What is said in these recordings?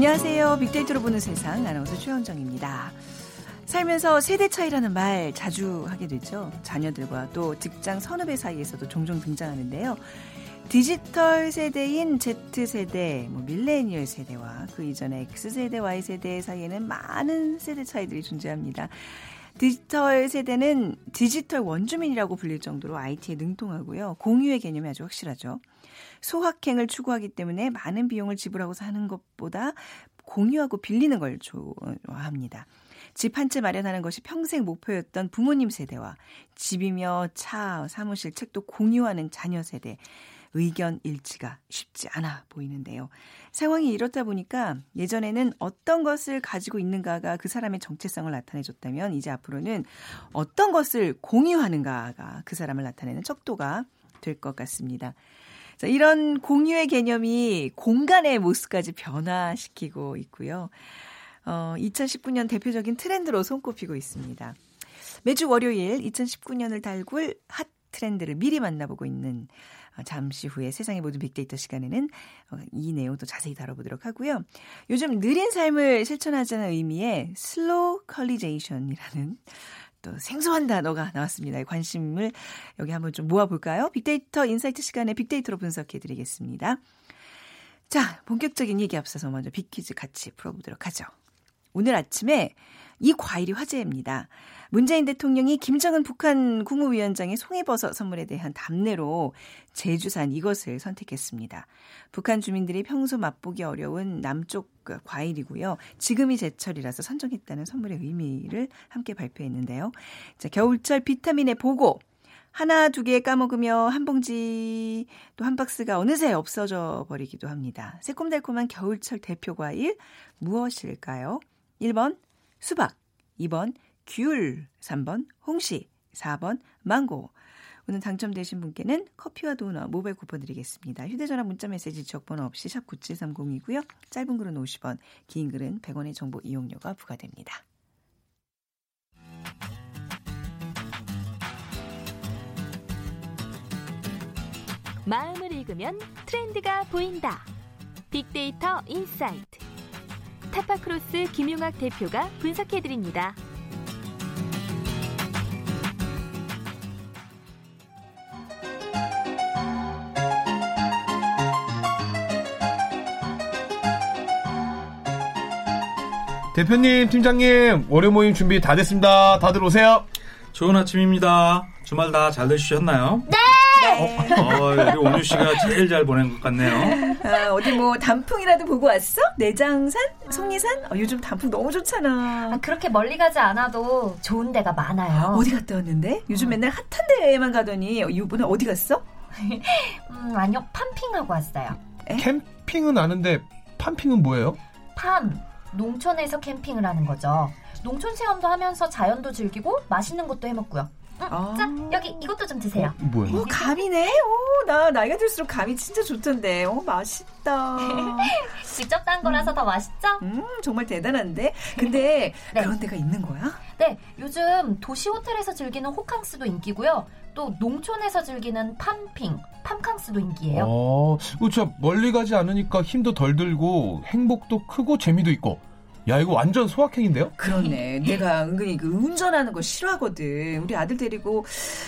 안녕하세요. 빅데이터로 보는 세상 아나운서 최현정입니다. 살면서 세대 차이라는 말 자주 하게 되죠. 자녀들과 또 직장 선후배 사이에서도 종종 등장하는데요. 디지털 세대인 Z세대, 뭐 밀레니얼 세대와 그 이전의 X세대, Y세대 사이에는 많은 세대 차이들이 존재합니다. 디지털 세대는 디지털 원주민이라고 불릴 정도로 IT에 능통하고요. 공유의 개념이 아주 확실하죠. 소확행을 추구하기 때문에 많은 비용을 지불하고 사는 것보다 공유하고 빌리는 걸 좋아합니다. 집 한 채 마련하는 것이 평생 목표였던 부모님 세대와 집이며 차, 사무실, 책도 공유하는 자녀 세대. 의견 일치가 쉽지 않아 보이는데요. 상황이 이렇다 보니까 예전에는 어떤 것을 가지고 있는가가 그 사람의 정체성을 나타내줬다면 이제 앞으로는 어떤 것을 공유하는가가 그 사람을 나타내는 척도가 될 것 같습니다. 자, 이런 공유의 개념이 공간의 모습까지 변화시키고 있고요. 어, 2019년 대표적인 트렌드로 손꼽히고 있습니다. 매주 월요일 2019년을 달굴 핫 트렌드를 미리 만나보고 있는 어, 잠시 후에 세상의 모든 빅데이터 시간에는 어, 이 내용도 자세히 다뤄보도록 하고요. 요즘 느린 삶을 실천하자는 의미의 slowcalization이라는 또 생소한 단어가 나왔습니다. 관심을 여기 한번 좀 모아볼까요? 빅데이터 insight 시간에 빅데이터로 분석해 드리겠습니다. 자, 본격적인 얘기 앞서서 먼저 big퀴즈 같이 풀어보도록 하죠. 오늘 아침에 이 과일이 화제입니다. 문재인 대통령이 김정은 북한 국무위원장의 송이버섯 선물에 대한 답례로 제주산 이것을 선택했습니다. 북한 주민들이 평소 맛보기 어려운 남쪽 과일이고요. 지금이 제철이라서 선정했다는 선물의 의미를 함께 발표했는데요. 자, 겨울철 비타민의 보고 하나, 두 개 까먹으며 한 봉지 또 한 박스가 어느새 없어져 버리기도 합니다. 새콤달콤한 겨울철 대표 과일 무엇일까요? 1번 수박, 2번 귤, 3번 홍시, 4번 망고. 오늘 당첨되신 분께는 커피와 도넛 모바일 쿠폰 드리겠습니다. 휴대전화 문자메시지 지역번호 없이 샵 9730이고요. 짧은 글은 50원, 긴 글은 100원의 정보 이용료가 부과됩니다. 마음을 읽으면 트렌드가 보인다. 빅데이터 insight. 타파크로스 김용학 대표가 분석해드립니다. 대표님, 팀장님, 월요 모임 준비 다 됐습니다. 다들 오세요. 좋은 아침입니다. 주말 다 잘 되셨나요? 네. 어, 어, 우리 온유 씨가 제일 잘 보낸 것 같네요. 아, 어디 뭐 단풍이라도 보고 왔어? 내장산? 속리산? 어, 요즘 단풍 너무 좋잖아. 아, 그렇게 멀리 가지 않아도 좋은 데가 많아요. 어디 갔다 왔는데? 요즘 어. 맨날 핫한 데에만 가더니 이번에 어디 갔어? 음, 아니요, 팜핑하고 왔어요. 에? 캠핑은 아는데 팜핑은 뭐예요? 팜. 농촌에서 캠핑을 하는 거죠. 농촌 체험도 하면서 자연도 즐기고 맛있는 것도 해먹고요. 음, 아~ 자, 여기 이것도 좀 드세요. 어, 뭐야? 오, 감이네? 오, 나 나이가 들수록 감이 진짜 좋던데. 오, 맛있다. 직접 딴 거라서 음. 더 맛있죠? 음, 정말 대단한데? 근데 네. 그런 데가 있는 거야? 네, 요즘 도시 호텔에서 즐기는 호캉스도 인기고요. 또 농촌에서 즐기는 팜핑, 팜캉스도 인기예요. 어, 그렇죠. 멀리 가지 않으니까 힘도 덜 들고 행복도 크고 재미도 있고. 야 이거 완전 소확행인데요? 그렇네. 내가 은근히 그 운전하는 거 싫어하거든. 우리 아들 데리고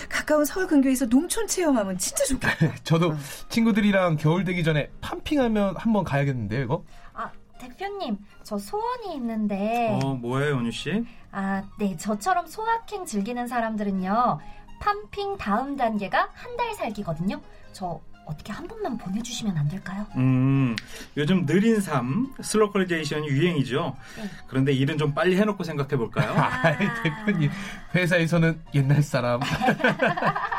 가까운 서울 근교에서 농촌 체험하면 진짜 좋겠다. 저도 어. 친구들이랑 겨울 되기 전에 팜핑하면 한번 가야겠는데요, 이거? 아 대표님, 저 소원이 있는데. 어 뭐예요, 은유 씨? 아, 네, 저처럼 소확행 즐기는 사람들은요. Farmping 다음 단계가 한 달 살기거든요. 저 어떻게 한 번만 보내주시면 안 될까요? 음, 요즘 느린 삶, slowcalization이 유행이죠. 네. 그런데 일은 좀 빨리 해놓고 생각해 볼까요? 아, 대표님, 회사에서는 옛날 사람.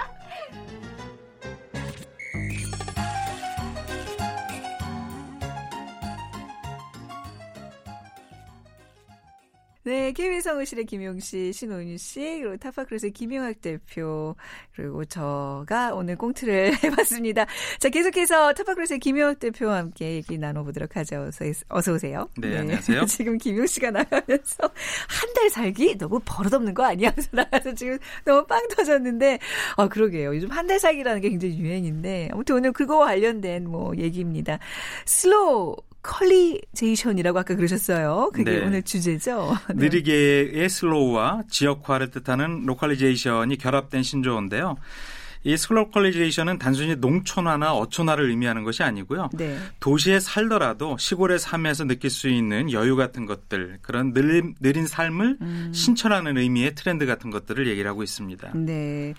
네, KBS 성우실의 김용 씨, 신원유 씨, 그리고 타파크로스의 김용학 대표, 그리고 저가 오늘 꽁트를 해봤습니다. 자, 계속해서 타파크로스의 김용학 대표와 함께 얘기 나눠보도록 하죠. 어서, 어서 오세요. 네, 네, 안녕하세요. 지금 김용 씨가 나가면서 한 달 살기 너무 버릇없는 거 아니야? 그래서 나가서 지금 너무 빵 터졌는데, 아, 그러게요. 요즘 한 달 살기라는 게 굉장히 유행인데, 아무튼 오늘 그거와 관련된 뭐 얘기입니다. slocalization이라고 아까 그러셨어요. 그게 네. 오늘 주제죠. 네. 느리게의 slow와 지역화를 뜻하는 localization이 결합된 신조어인데요. 이 slocalization은 단순히 농촌화나 어촌화를 의미하는 것이 아니고요. 네. 도시에 살더라도 시골의 삶에서 느낄 수 있는 여유 같은 것들, 그런 느린, 느린 삶을 음. 실천하는 의미의 트렌드 같은 것들을 얘기를 하고 있습니다. 네.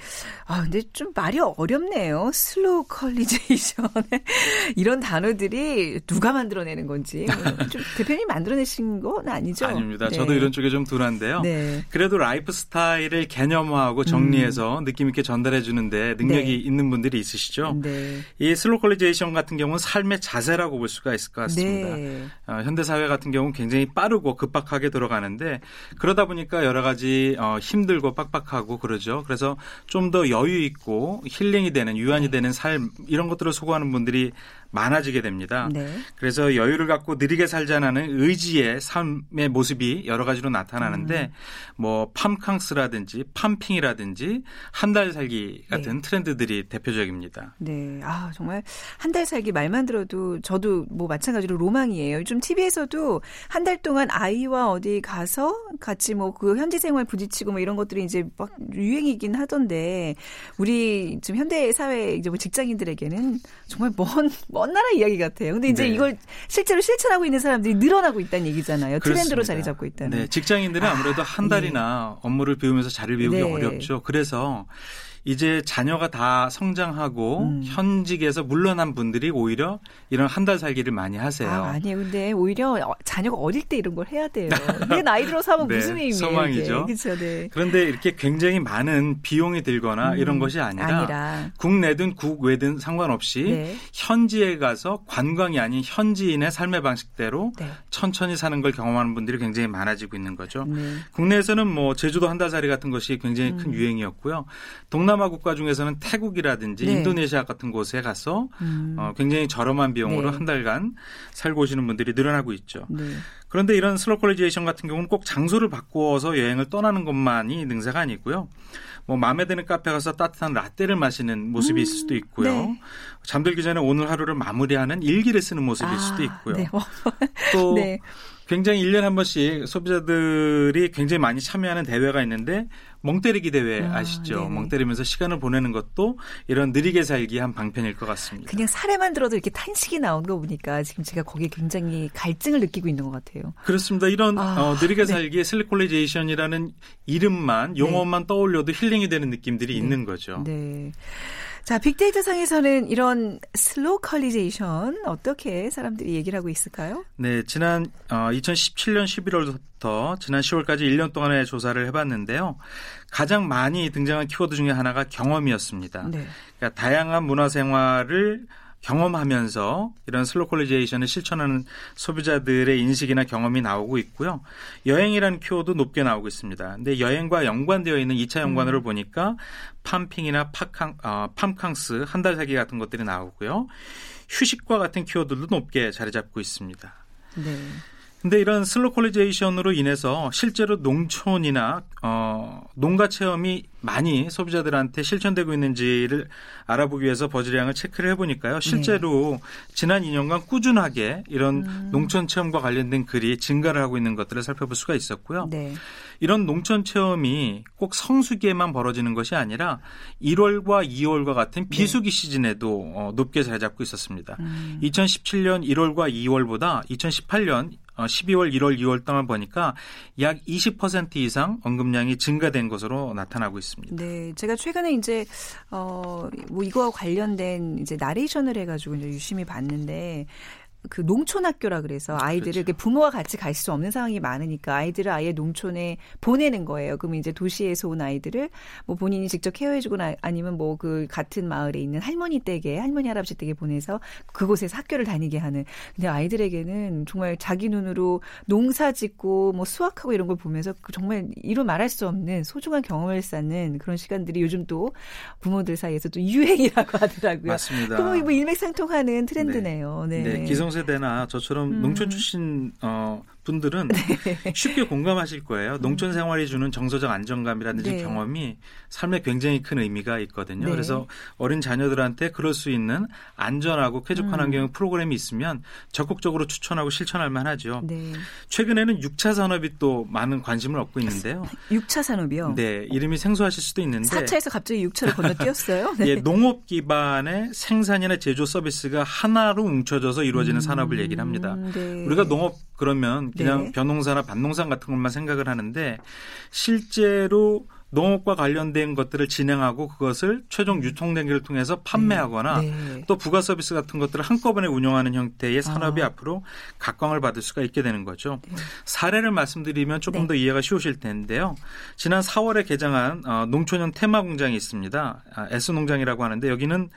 아, 근데 좀 말이 어렵네요. slocalization. 이런 단어들이 누가 만들어내는 건지. 좀 대표님 만들어내신 건 아니죠? 아닙니다. 네. 저도 이런 쪽에 좀 둔한데요. 네. 그래도 라이프 스타일을 개념화하고 정리해서 느낌 있게 전달해 주는데 능력이 네. 있는 분들이 있으시죠. 네. 이 slocalization 같은 경우는 삶의 자세라고 볼 수가 있을 것 같습니다. 네. 어, 현대 사회 같은 경우는 굉장히 빠르고 급박하게 돌아가는데 그러다 보니까 여러 가지 어, 힘들고 빡빡하고 그러죠. 그래서 좀 더 여유 있고 힐링이 되는 위안이 되는 삶 이런 것들을 소구하는 분들이 많아지게 됩니다. 네. 그래서 여유를 갖고 느리게 살자는 의지의 삶의 모습이 여러 가지로 나타나는데 뭐 팜캉스라든지 팜핑이라든지 한 달 살기 같은 트렌드들이 대표적입니다. 네. 아, 정말 한 달 살기 말만 들어도 저도 뭐 마찬가지로 로망이에요. 요즘 TV에서도 한 달 동안 아이와 어디 가서 같이 뭐 그 현지 생활 부딪히고 뭐 이런 것들이 이제 막 유행이긴 하던데 우리 지금 현대 사회 이제 뭐 직장인들에게는 정말 먼, 먼 나라 이야기 같아요. 근데 이제 네. 이걸 실제로 실천하고 있는 사람들이 늘어나고 있다는 얘기잖아요. 트렌드로 그렇습니다. 자리 잡고 있다는. 네, 직장인들은 아무래도 아, 한 달이나 업무를 비우면서 자리를 비우기 네. 어렵죠. 그래서 이제 자녀가 다 성장하고 음. 현직에서 물러난 분들이 오히려 이런 한 달 살기를 많이 하세요. 아, 아니에요. 근데 오히려 어, 자녀가 어릴 때 이런 걸 해야 돼요. 내 나이 들어서 하면 네, 무슨 의미예요? 소망이죠. 그렇죠. 네. 그런데 이렇게 굉장히 많은 비용이 들거나 음, 이런 것이 아니라, 아니라. 국내든 국외든 상관없이 네. 현지에 가서 관광이 아닌 현지인의 삶의 방식대로 네. 천천히 사는 걸 경험하는 분들이 굉장히 많아지고 있는 거죠. 네. 국내에서는 뭐 제주도 한 달 살이 같은 것이 굉장히 음. 큰 유행이었고요. 동남 아 국가 중에서는 태국이라든지 네. 인도네시아 같은 곳에 가서 음. 어, 굉장히 저렴한 비용으로 네. 한 달간 살고 오시는 분들이 늘어나고 있죠. 네. 그런데 이런 slocalization 같은 경우는 꼭 장소를 바꾸어서 여행을 떠나는 것만이 능사가 아니고요. 뭐 마음에 드는 카페 가서 따뜻한 라떼를 마시는 모습이 있을 수도 있고요. 네. 잠들기 전에 오늘 하루를 마무리하는 일기를 쓰는 모습일 수도 있고요. 네. 어, 또 네. 굉장히 1년에 한 번씩 소비자들이 굉장히 많이 참여하는 대회가 있는데 멍때리기 대회 아, 아시죠? 네네. 멍때리면서 시간을 보내는 것도 이런 느리게 살기 한 방편일 것 같습니다. 그냥 사례만 들어도 이렇게 탄식이 나온 거 보니까 지금 제가 거기에 굉장히 갈증을 느끼고 있는 것 같아요. 그렇습니다. 이런 아, 어, 느리게 네. 살기의 slocalization이라는 이름만 용어만 떠올려도 힐링이 되는 느낌들이 있는 거죠. 네. 자, 빅데이터 상에서는 이런 slocalization 어떻게 사람들이 얘기를 하고 있을까요? 네, 지난 어, 2017년 11월부터 지난 10월까지 1년 동안의 조사를 해봤는데요. 가장 많이 등장한 키워드 중에 하나가 경험이었습니다. 네. 그러니까 다양한 문화 생활을 경험하면서 이런 slocalization을 실천하는 소비자들의 인식이나 경험이 나오고 있고요. 여행이라는 키워드 높게 나오고 있습니다. 근데 여행과 연관되어 있는 2차 연관어를 보니까 팜핑이나 팜캉, 어, 팜캉스, 한 달 살기 같은 것들이 나오고요. 휴식과 같은 키워드도 높게 자리 잡고 있습니다. 네. 근데 이런 slocalization으로 인해서 실제로 농촌이나 어, 농가 체험이 많이 소비자들한테 실천되고 있는지를 알아보기 위해서 버즈량을 체크를 해보니까요. 실제로 지난 2년간 꾸준하게 이런 농촌 체험과 관련된 글이 증가를 하고 있는 것들을 살펴볼 수가 있었고요. 네. 이런 농촌 체험이 꼭 성수기에만 벌어지는 것이 아니라 1월과 2월과 같은 비수기 시즌에도 어, 높게 자리 잡고 있었습니다. 음. 2017년 1월과 2월보다 2018년 12월, 1월, 2월 동안 보니까 약 20% 이상 언급량이 증가된 것으로 나타나고 있습니다. 네, 제가 최근에 이제 어뭐 이거와 관련된 이제 나레이션을 해가지고 이제 유심히 봤는데 그 농촌 학교라 그래서 아이들을 그렇죠. 이렇게 부모가 같이 갈 수 없는 상황이 많으니까 아이들을 아예 농촌에 보내는 거예요. 그러면 이제 도시에서 온 아이들을 뭐 본인이 직접 케어해주거나 아니면 뭐 그 같은 마을에 있는 할머니 댁에 할머니 할아버지 댁에 보내서 그곳에서 학교를 다니게 하는. 근데 아이들에게는 정말 자기 눈으로 농사 짓고 뭐 수확하고 이런 걸 보면서 그 정말 이루 말할 수 없는 소중한 경험을 쌓는 그런 시간들이 요즘 또 부모들 사이에서 또 유행이라고 하더라고요. 맞습니다. 그럼 뭐 일맥상통하는 트렌드네요. 네. 네, 기성 세대나 저처럼 음. 농촌 출신 어, 분들은 네. 쉽게 공감하실 거예요. 농촌 생활이 주는 정서적 안정감이라든지 네. 경험이 삶에 굉장히 큰 의미가 있거든요. 네. 그래서 어린 자녀들한테 그럴 수 있는 안전하고 쾌적한 음. 환경 프로그램이 있으면 적극적으로 추천하고 실천할 만하죠. 네. 최근에는 6차 산업이 또 많은 관심을 얻고 있는데요. 6차 산업이요. 네, 이름이 생소하실 수도 있는데 4차에서 갑자기 6차를 건너뛰었어요. 네. 예, 농업 기반의 생산이나 제조 서비스가 하나로 뭉쳐져서 이루어지는 산업을 얘기를 합니다. 음, 네. 우리가 농업 그러면 그냥 네. 벼농사나 밭농산 같은 것만 생각을 하는데 실제로 농업과 관련된 것들을 진행하고 그것을 최종 유통 단계를 통해서 판매하거나 네. 또 부가 서비스 같은 것들을 한꺼번에 운영하는 형태의 산업이 아. 앞으로 각광을 받을 수가 있게 되는 거죠. 네. 사례를 말씀드리면 조금 네. 더 이해가 쉬우실 텐데요. 지난 4월에 개장한 어, 농촌형 테마 공장이 있습니다. 아, S 농장이라고 하는데 여기는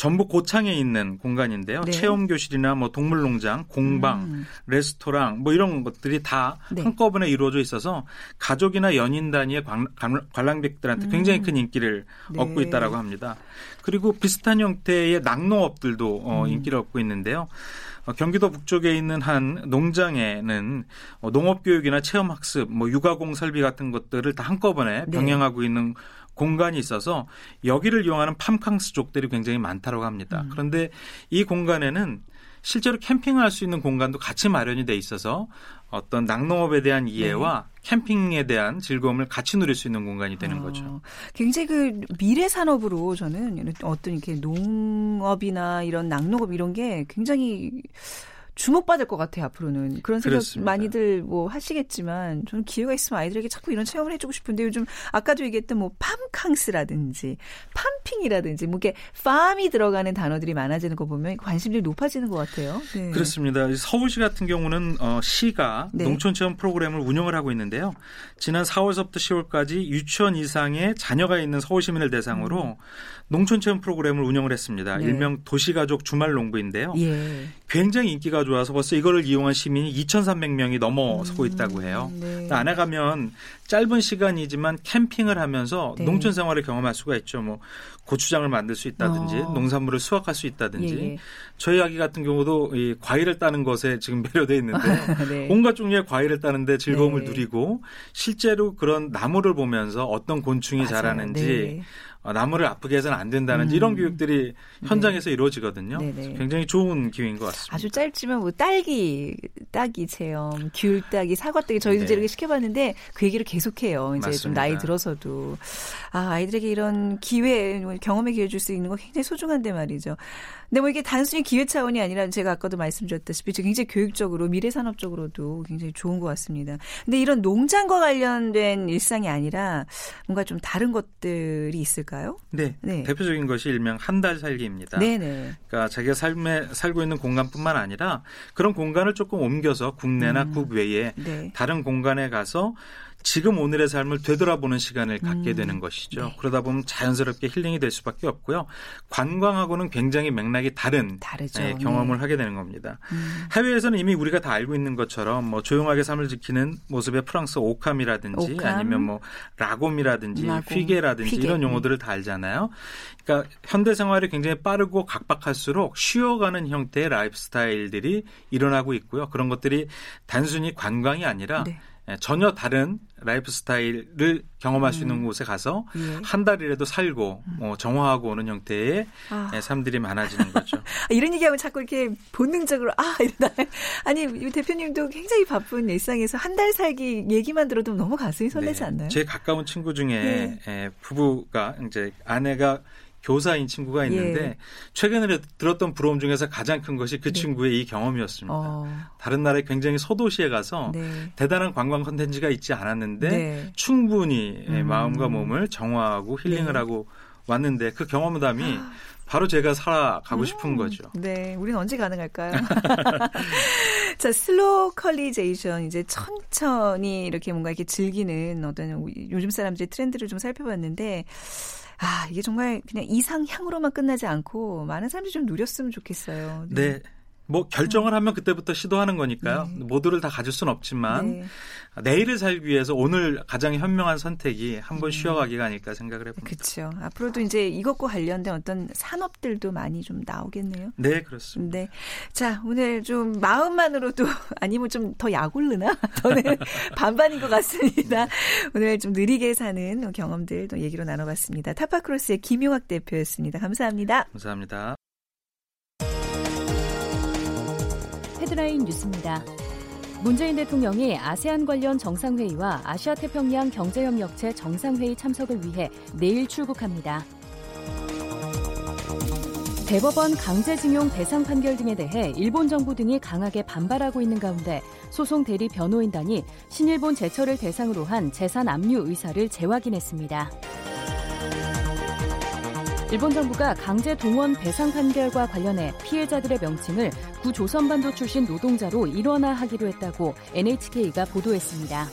전북 고창에 있는 공간인데요. 네. 체험 교실이나 뭐 동물 농장, 공방, 음. 레스토랑 뭐 이런 것들이 다 네. 한꺼번에 이루어져 있어서 가족이나 연인 단위의 관, 관람객들한테 굉장히 큰 인기를 음. 네. 얻고 있다라고 합니다. 그리고 비슷한 형태의 낙농업들도 어, 음. 인기를 얻고 있는데요. 어, 경기도 북쪽에 있는 한 농장에는 어, 농업 교육이나 체험 학습, 뭐 육아공 설비 같은 것들을 다 한꺼번에 네. 병행하고 있는 공간이 있어서 여기를 이용하는 팜캉스족들이 굉장히 많다고 합니다. 음. 그런데 이 공간에는 실제로 캠핑할 수 있는 공간도 같이 마련이 돼 있어서 어떤 낙농업에 대한 이해와 캠핑에 대한 즐거움을 같이 누릴 수 있는 공간이 되는 네. 어, 거죠. 굉장히 그 미래 산업으로 저는 어떤 이렇게 농업이나 이런 낙농업 이런 게 굉장히 주목받을 것 같아요 앞으로는 그런 생각 그렇습니다. 많이들 뭐 하시겠지만 저는 기회가 있으면 아이들에게 자꾸 이런 체험을 해주고 싶은데 요즘 아까도 얘기했던 뭐 팜캉스라든지 팜핑이라든지 뭐 이렇게 팜이 들어가는 단어들이 많아지는 거 보면 관심들이 높아지는 것 같아요. 네. 그렇습니다. 서울시 같은 경우는 어, 시가 네. 농촌 체험 프로그램을 운영을 하고 있는데요. 지난 4월서부터 10월까지 유치원 이상의 자녀가 있는 서울 시민을 대상으로 농촌 체험 프로그램을 운영을 했습니다. 네. 일명 도시가족 주말 농부인데요. 예. 굉장히 인기가 좋아서 벌써 이거를 이용한 시민이 2,300명이 넘어서고 있다고 해요. 네. 안에 가면 짧은 시간이지만 캠핑을 하면서 네. 농촌 생활을 경험할 수가 있죠. 뭐 고추장을 만들 수 있다든지 어. 농산물을 수확할 수 있다든지 예, 예. 저희 아기 같은 경우도 이 과일을 따는 것에 지금 매료돼 있는데 네. 온갖 종류의 과일을 따는데 즐거움을 네. 누리고 실제로 그런 나무를 보면서 어떤 곤충이 맞아요. 자라는지 네. 어, 나무를 아프게 해서는 안 된다는지 음. 이런 교육들이 현장에서 이루어지거든요. 네, 네. 그래서 굉장히 좋은 기회인 것 같습니다. 아주 짧지만 뭐 딸기 따기 체험, 귤 따기, 사과 따기 저희도 네. 이제 이렇게 시켜봤는데 그 얘기를 계속해요. 이제 좀 맞습니다. 나이 들어서도 아 아이들에게 이런 기회, 뭐 경험의 기회 줄 수 있는 거 굉장히 소중한데 말이죠. 근데 뭐 이게 단순히 기회 차원이 아니라 제가 아까도 말씀드렸다시피 굉장히 교육적으로 미래 산업 적으로도 굉장히 좋은 것 같습니다. 근데 이런 농장과 관련된 일상이 아니라 뭔가 좀 다른 것들이 있을까 요? 네. 네. 대표적인 것이 일명 한 달 살기입니다. 네네. 그러니까 자기가 삶에 살고 있는 공간뿐만 아니라 그런 공간을 조금 옮겨서 국내나 음. 국외에 네. 다른 공간에 가서 지금 오늘의 삶을 되돌아보는 시간을 갖게 음. 되는 것이죠. 네. 그러다 보면 자연스럽게 힐링이 될 수밖에 없고요. 관광하고는 굉장히 맥락이 다른. 예, 경험을 하게 되는 겁니다. 음. 해외에서는 이미 우리가 다 알고 있는 것처럼 뭐 조용하게 삶을 지키는 모습의 프랑스 au calme이라든지 au calme. 아니면 뭐 lagom이라든지 lagom, hygge라든지 hygge. 이런 용어들을 다 알잖아요. 그러니까 현대 생활이 굉장히 빠르고 각박할수록 쉬어가는 형태의 라이프 스타일들이 일어나고 있고요. 그런 것들이 단순히 관광이 아니라 네. 예, 전혀 다른 라이프 스타일을 경험할 수 음. 있는 곳에 가서 예. 한 달이라도 살고 뭐 정화하고 오는 형태의 아. 예, 삶들이 많아지는 거죠. 아, 이런 얘기하면 자꾸 이렇게 본능적으로 아 이러다 아니 이 대표님도 굉장히 바쁜 일상에서 한 달 살기 얘기만 들어도 너무 가슴이 설레지 네. 않나요? 제 가까운 친구 중에 네. 에, 부부가 이제 아내가 교사인 친구가 있는데 예. 최근에 들었던 부러움 중에서 가장 큰 것이 그 네. 친구의 이 경험이었습니다. 어, 다른 나라의 굉장히 소도시에 가서 네. 대단한 관광 컨텐츠가 있지 않았는데 네. 충분히 에, 음. 마음과 몸을 정화하고 힐링을 네. 하고 왔는데 그 경험담이 바로 제가 살아가고 싶은 거죠. 네, 우리는 언제 가능할까요? 자, slocalization 이제 천천히 이렇게 뭔가 이렇게 즐기는 어떤 요즘 사람들의 트렌드를 좀 살펴봤는데 아, 이게 정말 그냥 이상향으로만 끝나지 않고 많은 사람들이 좀 누렸으면 좋겠어요. 네. 뭐 결정을 하면 그때부터 시도하는 거니까요. 네. 모두를 다 가질 수는 없지만 네. 내일을 살기 위해서 오늘 가장 현명한 선택이 한번 음. 쉬어가기가 아닐까 생각을 해봅니다. 그렇죠. 앞으로도 이제 이것과 관련된 어떤 산업들도 많이 좀 나오겠네요. 네, 그렇습니다. 네. 자, 오늘 좀 마음만으로도 아니면 좀 더 약올르나? 저는 반반인 것 같습니다. 오늘 좀 느리게 사는 경험들 또 얘기로 나눠봤습니다. 타파크로스의 김용학 대표였습니다. 감사합니다. 감사합니다. 헤드라인 뉴스입니다. 문재인 대통령이 아세안 관련 정상회의와 아시아 태평양 경제협력체 정상회의 참석을 위해 내일 출국합니다. 대법원 강제징용 배상 판결 등에 대해 일본 정부 등이 강하게 반발하고 있는 가운데 소송 대리 변호인단이 신일본 제철을 대상으로 한 재산 압류 의사를 재확인했습니다. 일본 정부가 강제 동원 배상 판결과 관련해 피해자들의 명칭을 구조선반도 출신 노동자로 일원화하기로 했다고 NHK가 보도했습니다.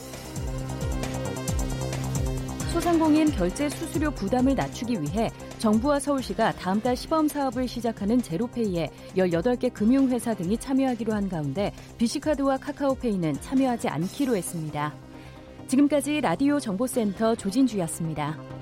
소상공인 결제 수수료 부담을 낮추기 위해 정부와 서울시가 다음 달 시범 사업을 시작하는 제로페이에 18개 금융회사 등이 참여하기로 한 가운데 비시카드와 카카오페이는 참여하지 않기로 했습니다. 지금까지 라디오 정보센터 조진주였습니다.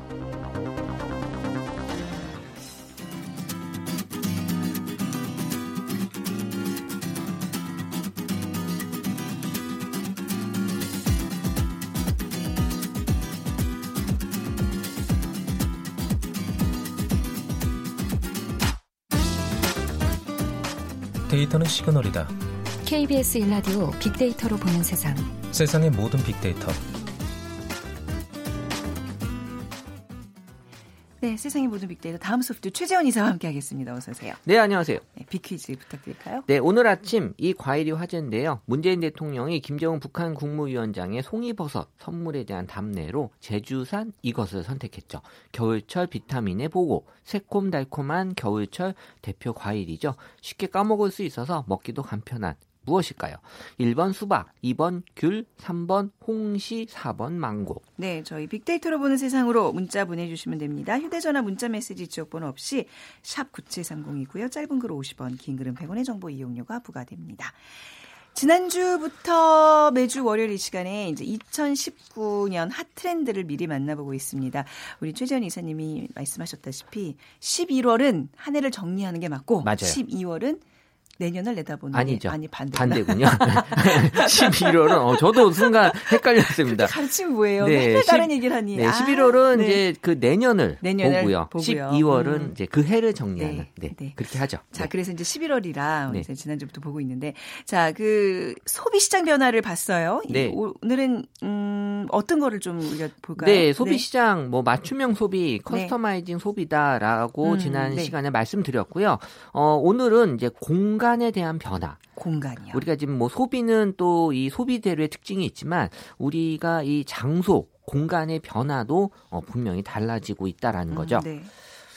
데이터는 시그널이다. KBS 일라디오 빅데이터로 보는 세상. 세상의 모든 빅데이터. 네, 세상의 모든 빅데이터 다음 소프트 최재원 이사와 함께하겠습니다. 어서 오세요. 네, 안녕하세요. 네, 빅퀴즈 부탁드릴까요? 네, 오늘 아침 이 과일이 화제인데요. 문재인 대통령이 김정은 북한 국무위원장의 송이버섯 선물에 대한 답례로 제주산 이것을 선택했죠. 겨울철 비타민의 보고, 새콤달콤한 겨울철 대표 과일이죠. 쉽게 까먹을 수 있어서 먹기도 간편한 무엇일까요? 1번 수박, 2번 귤, 3번 홍시, 4번 망고. 네, 저희 빅데이터로 보는 세상으로 문자 보내주시면 됩니다. 휴대전화 문자 메시지 지역번호 없이 샵 9730이고요. 짧은 글 50원, 긴 글은 100원의 정보 이용료가 부과됩니다. 지난주부터 매주 월요일 이 시간에 이제 2019년 핫 트렌드를 미리 만나보고 있습니다. 우리 최재현 이사님이 말씀하셨다시피 11월은 한 해를 정리하는 게 맞고 맞아요. 12월은 내년을 내다보는 아니죠. 게 아니 반대 반대군요. 11월은 어, 저도 순간 헷갈렸습니다. 가르침이 뭐예요? 네, 맨날 다른 십- 얘기를 하니. 네, 아, 11월은 네. 이제 그 내년을, 내년을 보고요. 보고요. 12월은 음. 이제 그 해를 정리하는. 네, 네, 네. 그렇게 하죠. 자, 네. 그래서 이제 11월이라 네. 이제 지난주부터 보고 있는데, 자, 그 소비 시장 변화를 봤어요. 이 네. 오늘은 음, 어떤 거를 좀 우리가 볼까요? 네, 소비 시장 뭐 맞춤형 소비, 커스터마이징 소비다라고 음, 지난 네. 시간에 말씀드렸고요. 어, 오늘은 이제 공간 에 대한 변화. 공간이요. 우리가 지금 뭐 소비는 또 이 소비대로의 특징이 있지만 우리가 이 장소, 공간의 변화도 어, 분명히 달라지고 있다라는 거죠. 음, 네.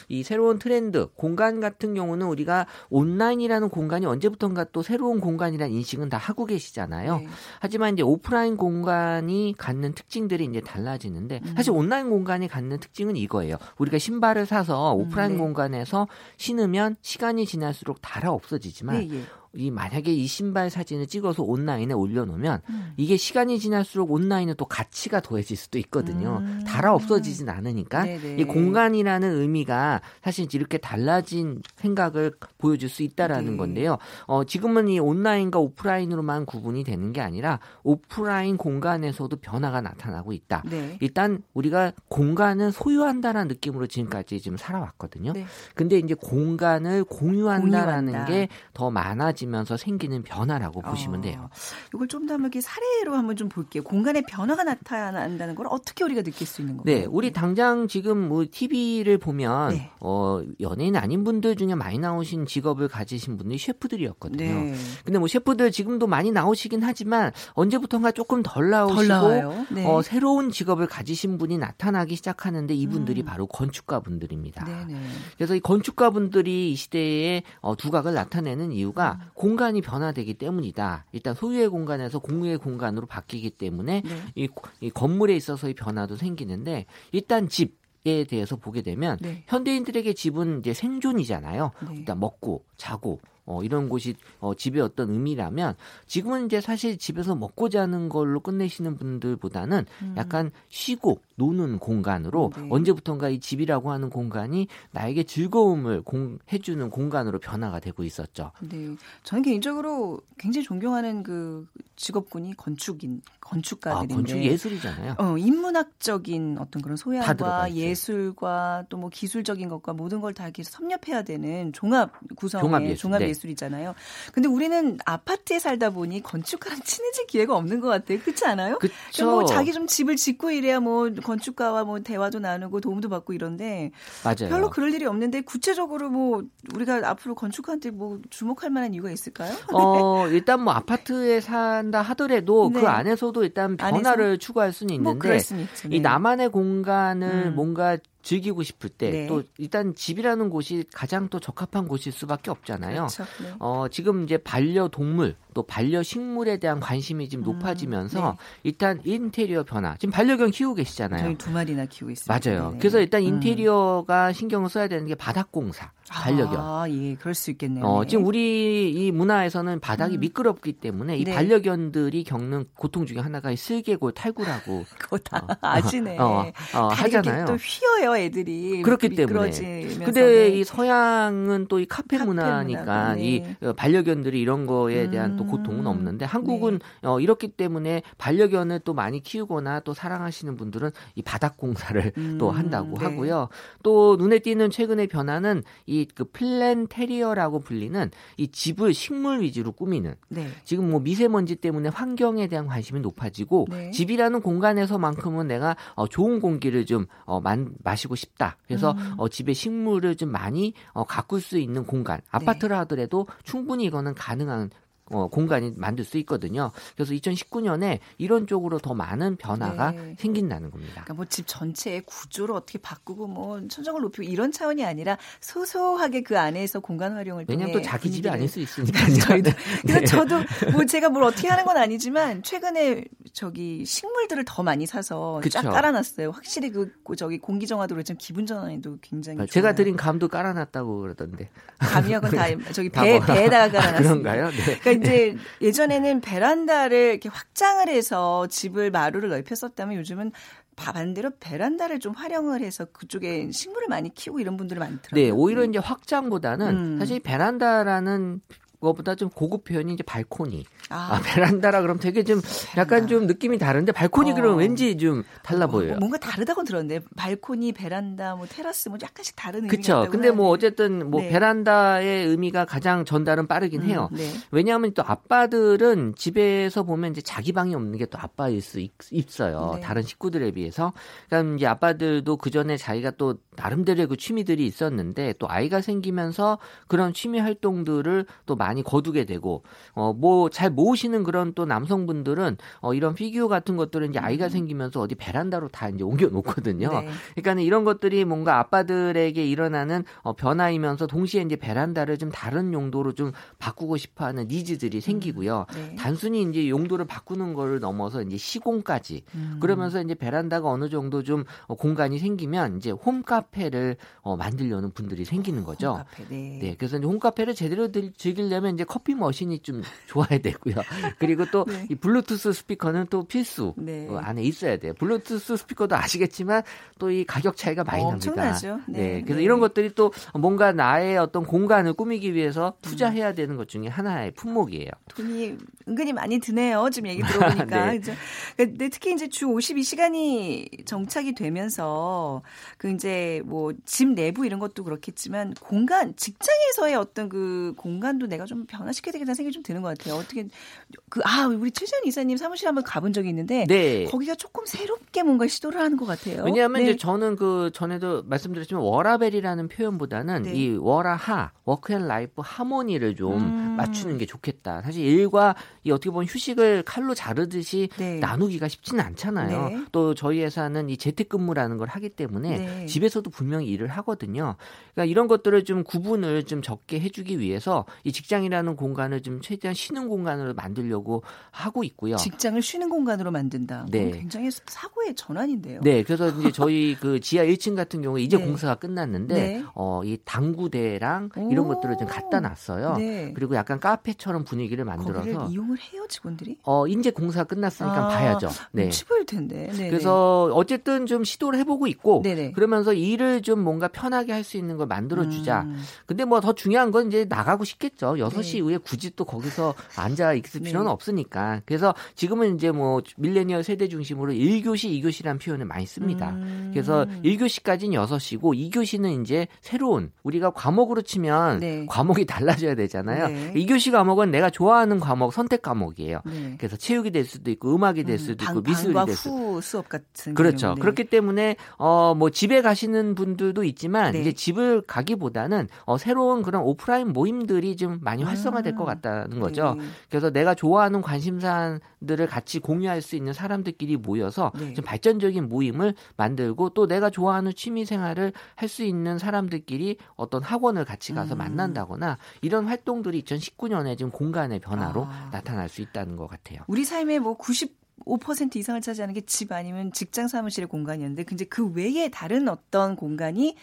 이 새로운 트렌드, 공간 같은 경우는 우리가 온라인이라는 공간이 언제부턴가 또 새로운 공간이라는 인식은 다 하고 계시잖아요. 네. 하지만 이제 오프라인 공간이 갖는 특징들이 이제 달라지는데 음. 사실 온라인 공간이 갖는 특징은 이거예요. 우리가 신발을 사서 오프라인 네. 공간에서 신으면 시간이 지날수록 달아 없어지지만 예, 예. 이 만약에 이 신발 사진을 찍어서 온라인에 올려놓으면 음. 이게 시간이 지날수록 온라인은 또 가치가 더해질 수도 있거든요. 음. 달아 없어지진 않으니까 네네. 이 공간이라는 의미가 사실 이렇게 달라진 생각을 보여줄 수 있다라는 네. 건데요. 어, 지금은 이 온라인과 오프라인으로만 구분이 되는 게 아니라 오프라인 공간에서도 변화가 나타나고 있다. 네. 일단 우리가 공간을 소유한다라는 느낌으로 지금까지 지금 살아왔거든요. 네. 근데 이제 공간을 공유한다라는 공유한다. 게더 많아 지면서 생기는 변화라고 보시면 어, 돼요. 이걸 좀더 이렇게 사례로 한번 좀 볼게요. 공간의 변화가 나타난다는 걸 어떻게 우리가 느낄 수 있는 건가요? 네, 우리 당장 지금 뭐 TV를 보면 네. 어 연예인 아닌 분들 중에 많이 나오신 직업을 가지신 분들이 셰프들이었거든요. 네. 근데 뭐 셰프들 지금도 많이 나오시긴 하지만 언제부턴가 조금 덜 나오시고. 네. 어, 새로운 직업을 가지신 분이 나타나기 시작하는데 이분들이 음. 바로 건축가 분들입니다. 네네. 그래서 이 건축가 분들이 이 시대에 어, 두각을 나타내는 이유가 음. 공간이 변화되기 때문이다. 일단 소유의 공간에서 공유의 공간으로 바뀌기 때문에 네. 이, 이 건물에 있어서의 변화도 생기는데 일단 집 에 대해서 보게 되면 네. 현대인들에게 집은 이제 생존이잖아요. 네. 일단 먹고 자고 어, 이런 곳이 어, 집의 어떤 의미라면 지금은 이제 사실 집에서 먹고 자는 걸로 끝내시는 분들보다는 음. 약간 쉬고 노는 공간으로 네. 언제부턴가 이 집이라고 하는 공간이 나에게 즐거움을 공, 해주는 공간으로 변화가 되고 있었죠. 네. 저는 개인적으로 굉장히 존경하는 그 직업군이 건축인 아, 건축가들인데 건축 예술이잖아요. 어, 인문학적인 어떤 그런 소양과. 예술과 또 뭐 기술적인 것과 모든 걸 다 이렇게 섭렵해야 되는 종합 구성의 종합 예술, 종합 네. 예술이잖아요. 근데 우리는 아파트에 살다 보니 건축가랑 친해질 기회가 없는 것 같아요. 그렇지 않아요? 그쵸. 뭐 자기 좀 집을 짓고 이래야 뭐 건축가와 뭐 대화도 나누고 도움도 받고 이런데 맞아요. 별로 그럴 일이 없는데 구체적으로 뭐 우리가 앞으로 건축가한테 뭐 주목할 만한 이유가 있을까요? 어, 일단 뭐 아파트에 산다 하더라도 네. 그 안에서도 일단 변화를 추구할 수는 뭐 있는데 그럴 수는 있지. 이 네. 나만의 공간을 음. 뭔가 즐기고 싶을 때 네. 또 일단 집이라는 곳이 가장 또 적합한 곳일 수밖에 없잖아요. 그렇죠. 네. 어, 지금 이제 반려동물 또 반려식물에 대한 관심이 지금 음, 높아지면서 네. 일단 인테리어 변화. 지금 반려견 키우고 계시잖아요. 저희 두 마리나 키우고 있습니다. 맞아요. 네네. 그래서 일단 음. 인테리어가 신경을 써야 되는 게 바닥 공사, 반려견. 아, 예, 그럴 수 있겠네요. 어, 네. 지금 우리 이 문화에서는 바닥이 음. 미끄럽기 때문에 이 네. 반려견들이 겪는 고통 중에 하나가 이 슬개골 탈구라고 그거 다 어, 아시네. 어, 어, 다리가 하잖아요. 또 휘어요, 애들이. 그렇기 때문에. 근데 네. 이 서양은 또 이 카페, 카페 문화니까 문화가, 네. 이 어, 반려견들이 이런 거에 대한 또 음, 고통은 없는데 한국은 어, 이렇기 때문에 반려견을 또 많이 키우거나 또 사랑하시는 분들은 이 바닥 공사를 음, 또 한다고 네. 하고요. 또 눈에 띄는 최근의 변화는 이 그 플랜 테리어라고 불리는 이 집을 식물 위주로 꾸미는 네. 지금 뭐 미세먼지 때문에 환경에 대한 관심이 높아지고 네. 집이라는 공간에서만큼은 내가 어, 좋은 공기를 좀 어, 만, 마시 고 싶다. 그래서 음. 어, 집에 식물을 좀 많이 어, 가꿀 수 있는 공간. 아파트라 하더라도 충분히 이거는 가능한 어, 공간이 만들 수 있거든요. 그래서 2019년에 이런 쪽으로 더 많은 변화가 네. 생긴다는 겁니다. 그러니까 뭐 집 전체의 구조를 어떻게 바꾸고 뭐 천정을 높이고 이런 차원이 아니라 소소하게 그 안에서 공간 활용을 왜냐하면 통해 또 자기 집이 아닐 수 있으니까요. 저희도 그래서 네. 저도 뭐 제가 뭘 어떻게 하는 건 아니지만 최근에 저기 식물들을 더 많이 사서 쫙 그쵸. 깔아놨어요. 확실히 그 고- 저기 공기 정화도 그렇지만 기분 전환에도 굉장히 제가 좋아요. 드린 감도 깔아놨다고 그러던데. 감이하고 다 저기 다배 뭐- 배에다가 깔아놨습니다. 그런가요? 네. 그러니까 이제 예전에는 베란다를 이렇게 확장을 해서 집을 마루를 넓혔었다면 요즘은 바- 반대로 베란다를 좀 활용을 해서 그쪽에 식물을 많이 키우고 이런 분들이 많더라고요. 네, 오히려 이제 확장보다는 음. 사실 베란다라는 것보다 좀 고급 표현이 이제 발코니. 아, 아, 베란다라 그럼 되게 좀 약간 좀 느낌이 다른데 발코니 어. 그러면 왠지 좀 달라 보여요. 뭐 뭔가 다르다고 들었는데 발코니, 베란다, 뭐 테라스 뭐 약간씩 다른 의미가 그쵸. 근데 뭐. 어쨌든 뭐 네. 베란다의 의미가 가장 전달은 빠르긴 음, 해요. 네. 왜냐하면 또 아빠들은 집에서 보면 이제 자기 방이 없는 게 또 아빠일 수 있, 있어요. 네. 다른 식구들에 비해서. 그러니까 이제 아빠들도 그 전에 자기가 또 나름대로의 그 취미들이 있었는데 또 아이가 생기면서 그런 취미 활동들을 또 많이 거두게 되고 어 뭐 잘 모으시는 그런 또 남성분들은 어 이런 피규어 같은 것들은 이제 아이가 생기면서 어디 베란다로 다 이제 옮겨 놓거든요. 음. 네. 그러니까 이런 것들이 뭔가 아빠들에게 일어나는 어, 변화이면서 동시에 이제 베란다를 좀 다른 용도로 좀 바꾸고 싶어 하는 needs들이 생기고요. 네. 단순히 이제 용도를 바꾸는 거를 넘어서 이제 시공까지 음. 그러면서 이제 베란다가 어느 정도 좀 어, 공간이 생기면 이제 홈카페를 어, 만들려는 분들이 생기는 거죠. 홈카페, 네. 네, 그래서 이제 홈카페를 제대로 들- 즐기려면 이제 커피 머신이 좀 좋아야 되고요. 그리고 또이 네. 블루투스 스피커는 또 필수 네. 어, 안에 있어야 돼요. 블루투스 스피커도 아시겠지만 또 이 가격 차이가 많이 납니다. 엄청나죠. 네, 그래서 네. 이런 것들이 또 뭔가 나의 어떤 공간을 꾸미기 위해서 투자해야 되는 것 중에 하나의 품목이에요. 돈이 은근히 많이 드네요. 지금 얘기 들어보니까. 네. 그죠? 근데 특히 이제 주 52시간이 정착이 되면서 그 이제 뭐 집 내부 이런 것도 그렇겠지만 공간 직장에서의 어떤 그 공간도 내가 좀 변화시켜야 되겠다는 생각이 좀 드는 것 같아요. 어떻게 그 아 우리 최재현 이사님 사무실 한번 가본 적이 있는데 네. 거기가 조금 새롭게 뭔가 시도를 하는 것 같아요. 왜냐하면 네. 이제 저는 그 전에도 말씀드렸지만 워라벨이라는 표현보다는 네. 이 워라하 work and life harmony를 좀 음. 맞추는 게 좋겠다. 사실 일과 이 어떻게 보면 휴식을 칼로 자르듯이 네. 나누기가 쉽지는 않잖아요. 네. 또 저희 회사는 이 재택근무라는 걸 하기 때문에 네. 집에서도 직장에서도 분명히 일을 하거든요. 그러니까 이런 것들을 좀 구분을 좀 적게 해주기 위해서 이 직장이라는 공간을 좀 최대한 쉬는 공간으로 만들려고 하고 있고요. 직장을 쉬는 공간으로 만든다. 네. 굉장히 사고의 전환인데요. 네, 그래서 이제 저희 그 지하 1층 같은 경우에 이제 네. 공사가 끝났는데 네. 어, 이 당구대랑 이런 것들을 좀 갖다 놨어요. 네. 그리고 약간 카페처럼 분위기를 만들어서 이용을 해요 직원들이? 어, 이제 공사 끝났으니까 아, 봐야죠. 네. 치보일 텐데. 네네. 그래서 어쨌든 좀 시도를 해보고 있고 네네. 그러면서 일을 좀 뭔가 편하게 할 수 있는 걸 만들어 주자. 음. 근데 뭐 더 중요한 건 이제 나가고 싶겠죠. 6시 네. 이후에 굳이 또 거기서 앉아 있을 네. 필요는 없으니까. 그래서 지금은 이제 뭐 밀레니얼 세대 중심으로 1교시, 2교시라는 표현을 많이 씁니다. 음. 그래서 1교시까지는 6시고 2교시는 이제 새로운 우리가 과목으로 치면 네. 과목이 달라져야 되잖아요. 네. 2교시 과목은 내가 좋아하는 과목 선택 과목이에요. 네. 그래서 체육이 될 수도 있고 음악이 될 음, 수도 있고 음, 미술이 될 수도 수업 같은 그렇죠. 네. 그렇기 때문에 어뭐 집에 가시는 분들도 있지만 네. 이제 집을 가기보다는 어 새로운 그런 오프라인 모임들이 좀 많이 활성화될 것 아, 같다는 거죠. 네. 그래서 내가 좋아하는 관심사들을 같이 공유할 수 있는 사람들끼리 모여서 네. 좀 발전적인 모임을 만들고 또 내가 좋아하는 취미 생활을 할 수 있는 사람들끼리 어떤 학원을 같이 가서 음. 만난다거나 이런 활동들이 2019년에 지금 공간의 변화로 아. 나타날 수 있다는 것 같아요. 우리 삶의 뭐 90. 5% 이상을 차지하는 게 집 아니면 직장 사무실의 공간이었는데 근데 그 외에 다른 어떤 공간이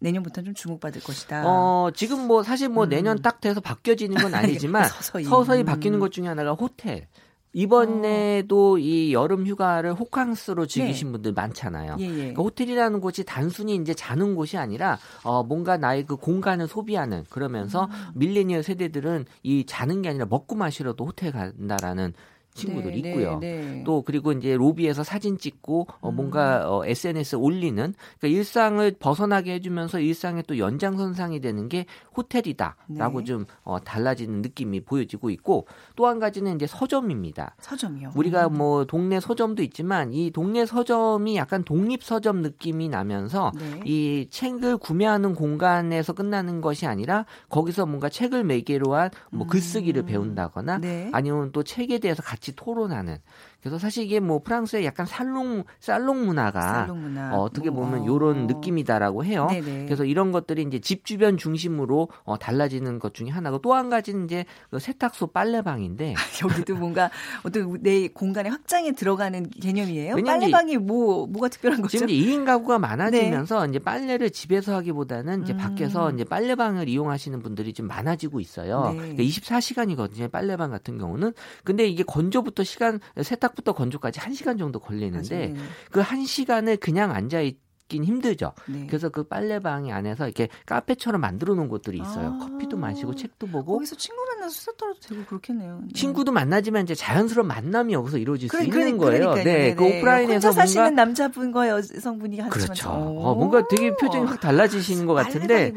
내년부터는 좀 주목받을 것이다. 어, 지금 뭐 사실 뭐 음. 내년 딱 돼서 바뀌어지는 건 아니지만 서서히, 서서히 바뀌는 음. 것 중에 하나가 호텔. 이번에도 어. 이 여름 휴가를 호캉스로 즐기신 네. 분들 많잖아요. 예, 예. 그러니까 호텔이라는 곳이 단순히 이제 자는 곳이 아니라 어 뭔가 나의 그 공간을 소비하는 그러면서 음. 밀레니얼 세대들은 이 자는 게 아니라 먹고 마시러도 호텔 간다라는 친구들 네, 있고요. 네, 네. 또 그리고 이제 로비에서 사진 찍고 어, 음. 뭔가 어, SNS 올리는 그러니까 일상을 벗어나게 해주면서 일상의 또 연장선상이 되는 게 호텔이다라고 네. 좀 어, 달라지는 느낌이 보여지고 있고 또 한 가지는 이제 서점입니다. 서점이요. 우리가 음. 뭐 동네 서점도 있지만 이 동네 서점이 약간 독립 서점 느낌이 나면서 네. 이 책을 구매하는 공간에서 끝나는 것이 아니라 거기서 뭔가 책을 매개로 한 뭐 글쓰기를 음. 배운다거나 네. 아니면 또 책에 대해서 같이 같이 토론하는 그래서 사실 이게 뭐 프랑스의 약간 살롱 살롱 문화가 살롱 문화. 어, 떻게 보면 요런 어. 느낌이다라고 해요. 네네. 그래서 이런 것들이 이제 집 주변 중심으로 어, 달라지는 것 중에 하나고 또 한 가지는 이제 그 세탁소 빨래방인데 여기도 뭔가 어떤 내 공간의 확장에 들어가는 개념이에요. 빨래방이 뭐 뭐가 특별한 거죠? 지금 이제 2인 가구가 많아지면서 네. 이제 빨래를 집에서 하기보다는 이제 음. 밖에서 이제 빨래방을 이용하시는 분들이 좀 많아지고 있어요. 네. 그러니까 24시간이거든요. 빨래방 같은 경우는. 근데 이게 건조부터 시간 세탁 시작부터 건조까지 1시간 정도 걸리는데 그 1시간을 그냥 앉아 있 있긴 힘들죠. 네. 그래서 그 빨래방이 안에서 이렇게 카페처럼 만들어 놓은 곳들이 있어요. 아~ 커피도 마시고 책도 보고. 거기서 친구 만나서 수다 떨어도 되고 그렇겠네요. 네. 친구도 만나지만 이제 자연스러운 만남이 여기서 이루어질 그래, 수 있는 그래, 거예요. 네, 네, 그 오프라인에서 혼자 사시는 남자분과 여성분이 그렇죠. 어, 뭔가 되게 표정이 확 달라지시는 것 같은데.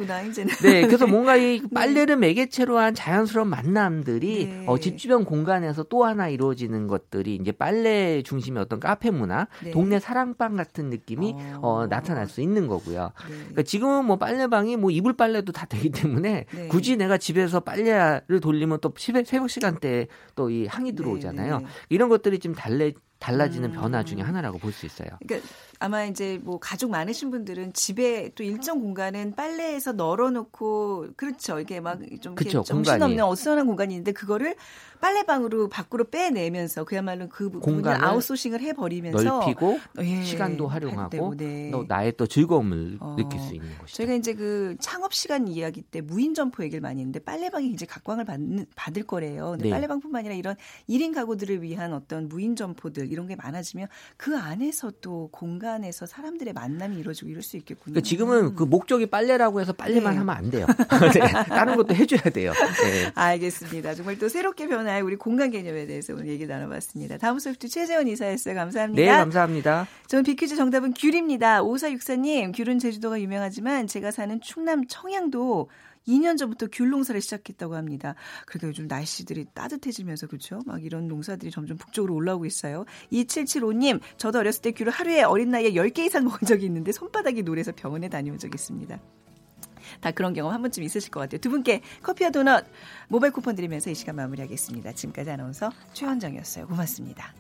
네, 그래서 뭔가 이 네. 빨래를 매개체로 한 자연스러운 만남들이 네. 어, 집 주변 공간에서 또 하나 이루어지는 것들이 이제 빨래 중심의 어떤 카페 문화, 네. 동네 사랑방 같은 느낌이 어, 어 나타날 수 있는 거고요. 네. 그러니까 지금은 뭐 빨래방이 뭐 이불 빨래도 다 되기 때문에 네. 굳이 내가 집에서 빨래를 돌리면 또 새벽 시간대에 또 이 항이 네, 들어오잖아요. 네. 이런 것들이 좀 달래 달라지는 음. 변화 중에 하나라고 볼 수 있어요. 그러니까 아마 이제 뭐 가족 많으신 분들은 집에 또 일정 공간은 빨래에서 널어놓고 그렇죠. 이게 막 좀 정신없는 어수선한 공간이 있는데 그거를 빨래방으로 밖으로 빼내면서 그야말로 그 부분을 아웃소싱을 해버리면서 넓히고 예, 시간도 활용하고 네. 또 나의 또 즐거움을 어, 느낄 수 있는 것이죠. 저희가 이제 그 창업 시간 이야기 때 무인 점포 얘기를 많이 했는데 빨래방이 이제 각광을 받는, 받을 거래요. 근데 네. 빨래방뿐만 아니라 이런 1인 가구들을 위한 어떤 무인 점포들 이런 게 많아지면 그 안에서 또 공간 에서 사람들의 만남이 이루어지고 이럴 수 있겠군요. 그러니까 지금은 그 목적이 빨래라고 해서 빨래만 네. 하면 안 돼요. 네. 다른 것도 해줘야 돼요. 네. 알겠습니다. 정말 또 새롭게 변화할 우리 공간 개념에 대해서 오늘 얘기 나눠봤습니다. 다음 소프트 최재원 이사였어요. 감사합니다. 네, 감사합니다. 저는 비퀴즈 정답은 귤입니다. 오사육사님, 귤은 제주도가 유명하지만 제가 사는 충남 청양도 2년 전부터 귤 농사를 시작했다고 합니다. 그러니까 요즘 날씨들이 따뜻해지면서 그렇죠? 막 이런 농사들이 점점 북쪽으로 올라오고 있어요. 2775님, 저도 어렸을 때 귤을 하루에 어린 나이에 10개 이상 먹은 적이 있는데 손바닥이 노래서 병원에 다녀온 적이 있습니다. 다 그런 경험 한 번쯤 있으실 것 같아요. 두 분께 커피와 도넛 모바일 쿠폰 드리면서 이 시간 마무리하겠습니다. 지금까지 아나운서 최원정이었어요. 고맙습니다.